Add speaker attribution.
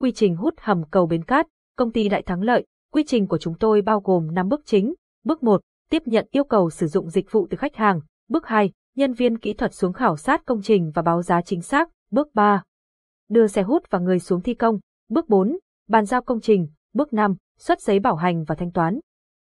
Speaker 1: quy trình hút hầm cầu bến cát, công ty đại thắng lợi, quy trình của chúng tôi bao gồm 5 bước chính. Bước 1, tiếp nhận yêu cầu sử dụng dịch vụ từ khách hàng. Bước 2, nhân viên kỹ thuật xuống khảo sát công trình và báo giá chính xác. Bước 3, đưa xe hút và người xuống thi công. Bước 4, bàn giao công trình. Bước 5, xuất giấy bảo hành và thanh toán.